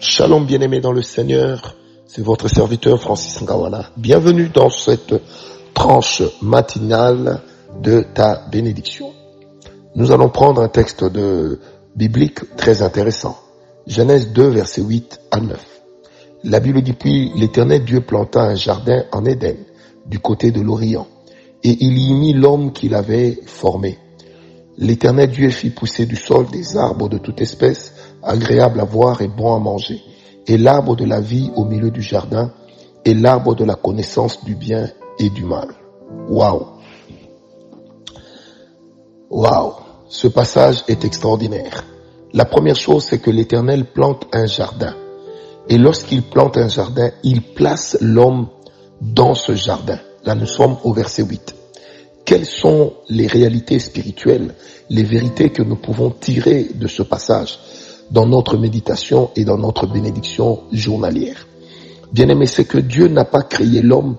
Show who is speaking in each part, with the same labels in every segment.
Speaker 1: Shalom bien-aimé dans le Seigneur, c'est votre serviteur Francis Ngawana. Bienvenue dans cette tranche matinale de ta bénédiction. Nous allons prendre un texte de biblique très intéressant. Genèse 2 verset 8 à 9. La Bible dit puis l'éternel Dieu planta un jardin en Éden du côté de l'Orient et il y mit l'homme qu'il avait formé. L'éternel Dieu fit pousser du sol des arbres de toute espèce agréable à voir et bon à manger, et l'arbre de la vie au milieu du jardin, et l'arbre de la connaissance du bien et du mal. Waouh! Waouh! Ce passage est extraordinaire. La première chose, c'est que l'Éternel plante un jardin. Et lorsqu'il plante un jardin, il place l'homme dans ce jardin. Là, nous sommes au verset 8. Quelles sont les réalités spirituelles, les vérités que nous pouvons tirer de ce passage? Dans notre méditation et dans notre bénédiction journalière. Bien aimé, c'est que Dieu n'a pas créé l'homme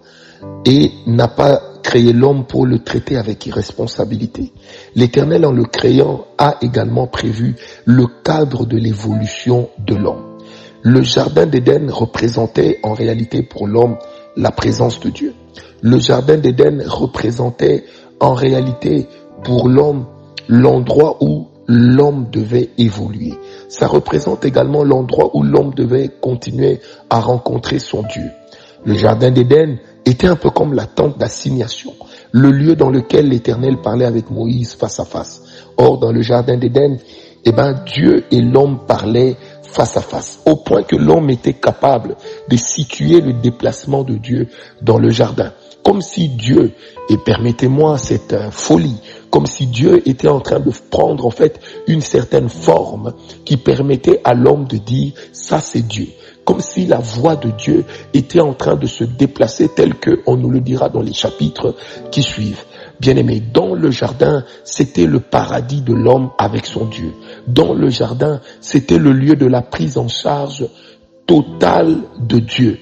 Speaker 1: et n'a pas créé l'homme pour le traiter avec irresponsabilité. L'Éternel, en le créant, a également prévu le cadre de l'évolution de l'homme. Le jardin d'Éden représentait en réalité pour l'homme la présence de Dieu. Le jardin d'Éden représentait en réalité pour l'homme l'endroit où l'homme devait évoluer. Ça représente également l'endroit où l'homme devait continuer à rencontrer son Dieu. Le jardin d'Éden était un peu comme la tente d'assignation, le lieu dans lequel l'Éternel parlait avec Moïse face à face. Or, dans le jardin d'Éden, eh ben, Dieu et l'homme parlaient face à face, au point que l'homme était capable de situer le déplacement de Dieu dans le jardin. Comme si Dieu, et permettez-moi cette euh, folie, comme si Dieu était en train de prendre en fait une certaine forme qui permettait à l'homme de dire ça c'est Dieu. Comme si la voix de Dieu était en train de se déplacer tel que on nous le dira dans les chapitres qui suivent. Bien aimé, dans le jardin, c'était le paradis de l'homme avec son Dieu. Dans le jardin, c'était le lieu de la prise en charge totale de Dieu.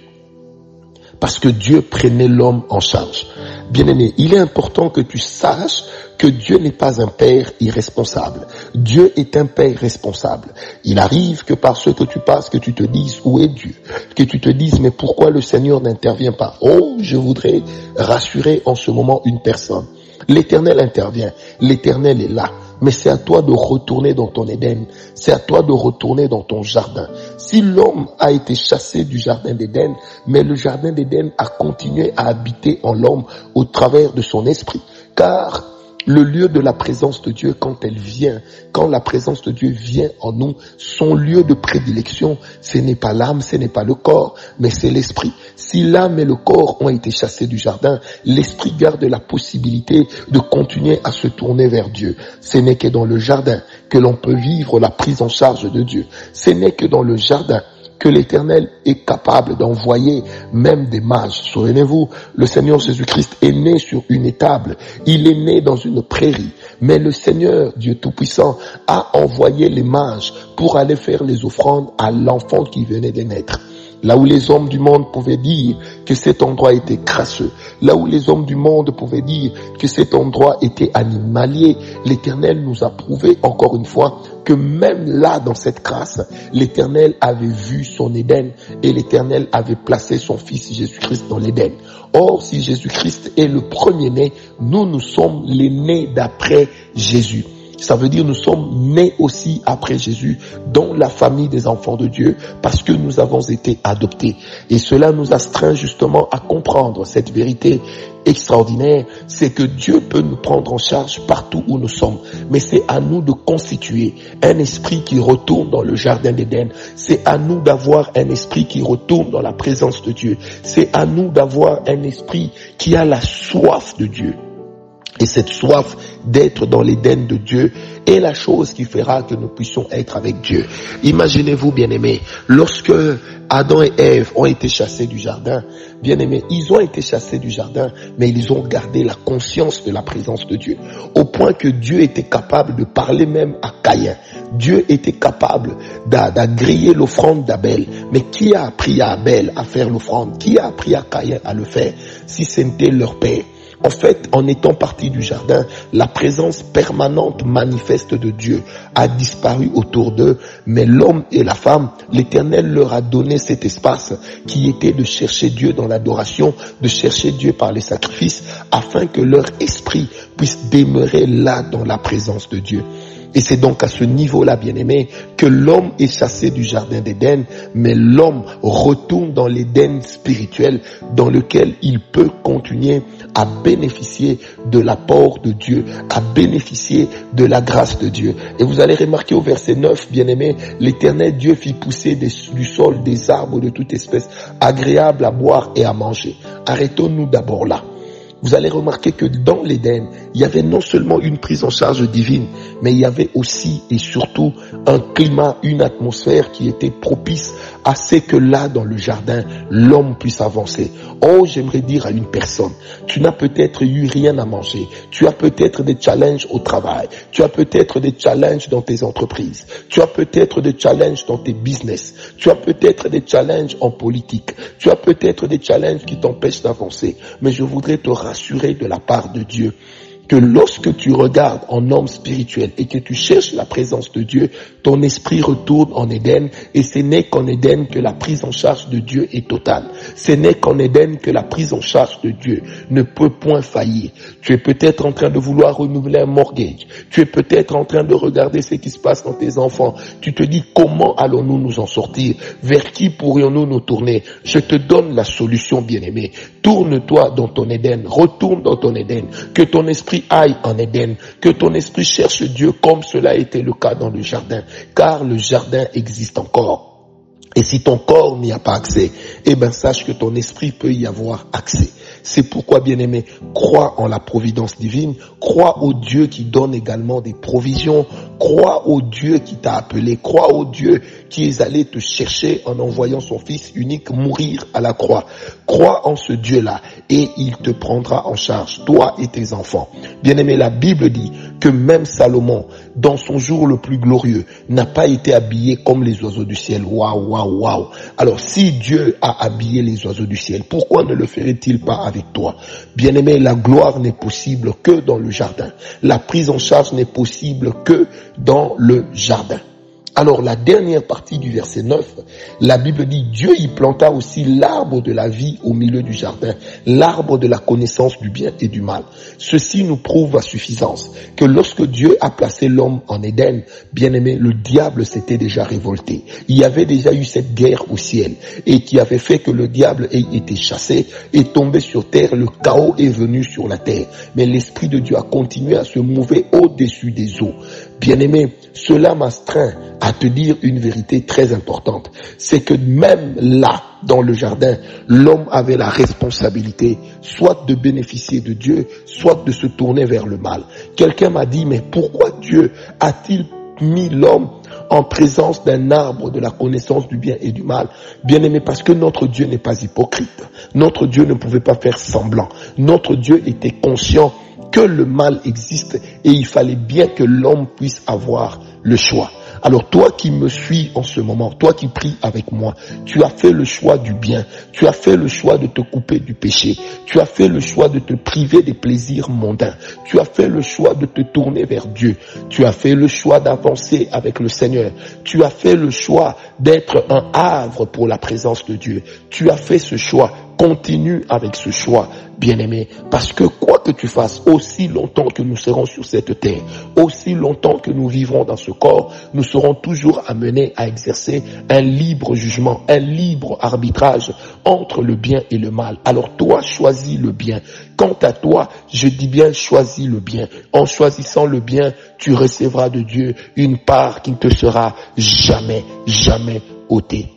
Speaker 1: Parce que Dieu prenait l'homme en charge. Bien aimé, il est important que tu saches que Dieu n'est pas un père irresponsable. Dieu est un père responsable. Il arrive que par ce que tu passes, que tu te dises où est Dieu, que tu te dises mais pourquoi le Seigneur n'intervient pas? Oh, je voudrais rassurer en ce moment une personne. L'éternel intervient. L'éternel est là. Mais c'est à toi de retourner dans ton Éden. C'est à toi de retourner dans ton jardin. Si l'homme a été chassé du jardin d'Éden, mais le jardin d'Éden a continué à habiter en l'homme au travers de son esprit. Car le lieu de la présence de Dieu quand elle vient, quand la présence de Dieu vient en nous, son lieu de prédilection, ce n'est pas l'âme, ce n'est pas le corps, mais c'est l'esprit. Si l'âme et le corps ont été chassés du jardin, l'esprit garde la possibilité de continuer à se tourner vers Dieu. Ce n'est que dans le jardin que l'on peut vivre la prise en charge de Dieu. Ce n'est que dans le jardin que l'Éternel est capable d'envoyer même des mages. Souvenez-vous, le Seigneur Jésus-Christ est né sur une étable, il est né dans une prairie, mais le Seigneur, Dieu Tout-Puissant, a envoyé les mages pour aller faire les offrandes à l'enfant qui venait de naître. Là où les hommes du monde pouvaient dire que cet endroit était crasseux, là où les hommes du monde pouvaient dire que cet endroit était animalier, l'Éternel nous a prouvé encore une fois que même là, dans cette grâce, l'Éternel avait vu son Éden et l'Éternel avait placé son Fils Jésus-Christ dans l'Éden. Or, si Jésus-Christ est le premier-né, nous, nous sommes les nés d'après Jésus. Ça veut dire nous sommes nés aussi après Jésus dans la famille des enfants de Dieu parce que nous avons été adoptés. Et cela nous astreint justement à comprendre cette vérité extraordinaire, c'est que Dieu peut nous prendre en charge partout où nous sommes. Mais c'est à nous de constituer un esprit qui retourne dans le jardin d'Éden. C'est à nous d'avoir un esprit qui retourne dans la présence de Dieu. C'est à nous d'avoir un esprit qui a la soif de Dieu. Et cette soif d'être dans l'Éden de Dieu est la chose qui fera que nous puissions être avec Dieu. Imaginez-vous, bien-aimés, lorsque Adam et Ève ont été chassés du jardin, bien-aimés, ils ont été chassés du jardin, mais ils ont gardé la conscience de la présence de Dieu. Au point que Dieu était capable de parler même à Caïn. Dieu était capable d'agréer l'offrande d'Abel. Mais qui a appris à Abel à faire l'offrande? Qui a appris à Caïn à le faire Si c'était leur père? En fait, en étant parti du jardin, la présence permanente manifeste de Dieu a disparu autour d'eux, mais l'homme et la femme, l'Éternel leur a donné cet espace qui était de chercher Dieu dans l'adoration, de chercher Dieu par les sacrifices, afin que leur esprit puisse demeurer là dans la présence de Dieu. Et c'est donc à ce niveau-là, bien-aimé, que l'homme est chassé du jardin d'Éden, mais l'homme retourne dans l'Éden spirituel dans lequel il peut continuer à bénéficier de l'apport de Dieu, à bénéficier de la grâce de Dieu. Et vous allez remarquer au verset 9, bien-aimé, l'éternel Dieu fit pousser du sol des arbres de toute espèce, agréables à boire et à manger. Arrêtons-nous d'abord là vous allez remarquer que dans l'Éden, il y avait non seulement une prise en charge divine, mais il y avait aussi et surtout un climat, une atmosphère qui était propice à ce que là, dans le jardin, l'homme puisse avancer. Oh, j'aimerais dire à une personne, tu n'as peut-être eu rien à manger, tu as peut-être des challenges au travail, tu as peut-être des challenges dans tes entreprises, tu as peut-être des challenges dans tes business, tu as peut-être des challenges en politique, tu as peut-être des challenges qui t'empêchent d'avancer, mais je voudrais te rassurer de la part de Dieu que lorsque tu regardes en homme spirituel et que tu cherches la présence de Dieu, ton esprit retourne en Éden et ce n'est qu'en Éden que la prise en charge de Dieu est totale. Ce n'est qu'en Éden que la prise en charge de Dieu ne peut point faillir. Tu es peut-être en train de vouloir renouveler un mortgage. Tu es peut-être en train de regarder ce qui se passe dans tes enfants. Tu te dis comment allons-nous nous en sortir? Vers qui pourrions-nous nous tourner? Je te donne la solution, bien-aimé. Tourne-toi dans ton Éden. Retourne dans ton Éden. Que ton esprit aille en Éden, que ton esprit cherche Dieu comme cela a été le cas dans le jardin, car le jardin existe encore. Et si ton corps n'y a pas accès, eh ben sache que ton esprit peut y avoir accès. C'est pourquoi, bien-aimé, crois en la providence divine, crois au Dieu qui donne également des provisions, crois au Dieu qui t'a appelé, crois au Dieu qui est allé te chercher en envoyant son Fils unique mourir à la croix. Crois en ce Dieu-là et il te prendra en charge, toi et tes enfants. Bien-aimé, la Bible dit que même Salomon, dans son jour le plus glorieux, n'a pas été habillé comme les oiseaux du ciel. Waouh, waouh, waouh. Alors si Dieu a habillé les oiseaux du ciel, pourquoi ne le ferait-il pas avec toi? Bien-aimé, la gloire n'est possible que dans le jardin. La prise en charge n'est possible que dans le jardin. Alors la dernière partie du verset 9, la Bible dit, Dieu y planta aussi l'arbre de la vie au milieu du jardin, l'arbre de la connaissance du bien et du mal. Ceci nous prouve à suffisance que lorsque Dieu a placé l'homme en Éden, bien aimé, le diable s'était déjà révolté. Il y avait déjà eu cette guerre au ciel et qui avait fait que le diable ait été chassé et tombé sur terre, le chaos est venu sur la terre. Mais l'Esprit de Dieu a continué à se mouver au-dessus des eaux. Bien-aimé, cela m'astreint à te dire une vérité très importante. C'est que même là, dans le jardin, l'homme avait la responsabilité soit de bénéficier de Dieu, soit de se tourner vers le mal. Quelqu'un m'a dit, mais pourquoi Dieu a-t-il mis l'homme en présence d'un arbre de la connaissance du bien et du mal? Bien aimé, parce que notre Dieu n'est pas hypocrite. Notre Dieu ne pouvait pas faire semblant. Notre Dieu était conscient que le mal existe et il fallait bien que l'homme puisse avoir le choix. Alors toi qui me suis en ce moment, toi qui pries avec moi, tu as fait le choix du bien, tu as fait le choix de te couper du péché, tu as fait le choix de te priver des plaisirs mondains, tu as fait le choix de te tourner vers Dieu, tu as fait le choix d'avancer avec le Seigneur, tu as fait le choix d'être un havre pour la présence de Dieu, tu as fait ce choix Continue avec ce choix, bien-aimé, parce que quoi que tu fasses, aussi longtemps que nous serons sur cette terre, aussi longtemps que nous vivrons dans ce corps, nous serons toujours amenés à exercer un libre jugement, un libre arbitrage entre le bien et le mal. Alors toi, choisis le bien. Quant à toi, je dis bien choisis le bien. En choisissant le bien, tu recevras de Dieu une part qui ne te sera jamais, jamais ôtée.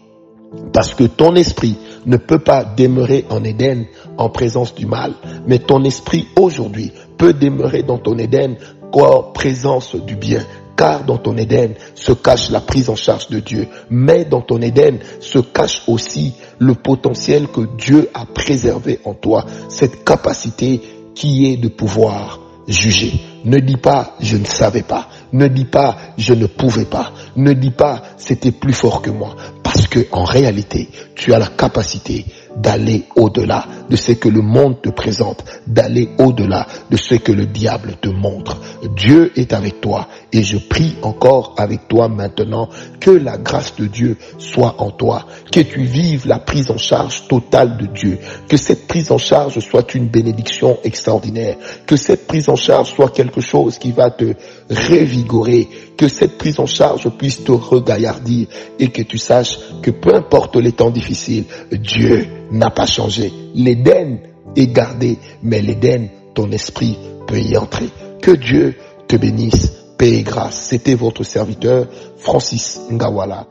Speaker 1: Parce que ton esprit ne peut pas demeurer en Éden en présence du mal, mais ton esprit aujourd'hui peut demeurer dans ton Éden en présence du bien. Car dans ton Éden se cache la prise en charge de Dieu, mais dans ton Éden se cache aussi le potentiel que Dieu a préservé en toi, cette capacité qui est de pouvoir juger. Ne dis pas je ne savais pas. Ne dis pas je ne pouvais pas. Ne dis pas c'était plus fort que moi. Parce que en réalité, tu as la capacité d'aller au-delà de ce que le monde te présente, d'aller au-delà de ce que le diable te montre. Dieu est avec toi et je prie encore avec toi maintenant que la grâce de Dieu soit en toi, que tu vives la prise en charge totale de Dieu, que cette prise en charge soit une bénédiction extraordinaire, que cette prise en charge soit quelque chose qui va te revigorer, que cette prise en charge puisse te regaillardir et que tu saches que peu importe les temps difficiles, Dieu n'a pas changé. L'Éden est gardé, mais l'Éden, ton esprit peut y entrer. Que Dieu te bénisse, paix et grâce. C'était votre serviteur Francis Ngawala.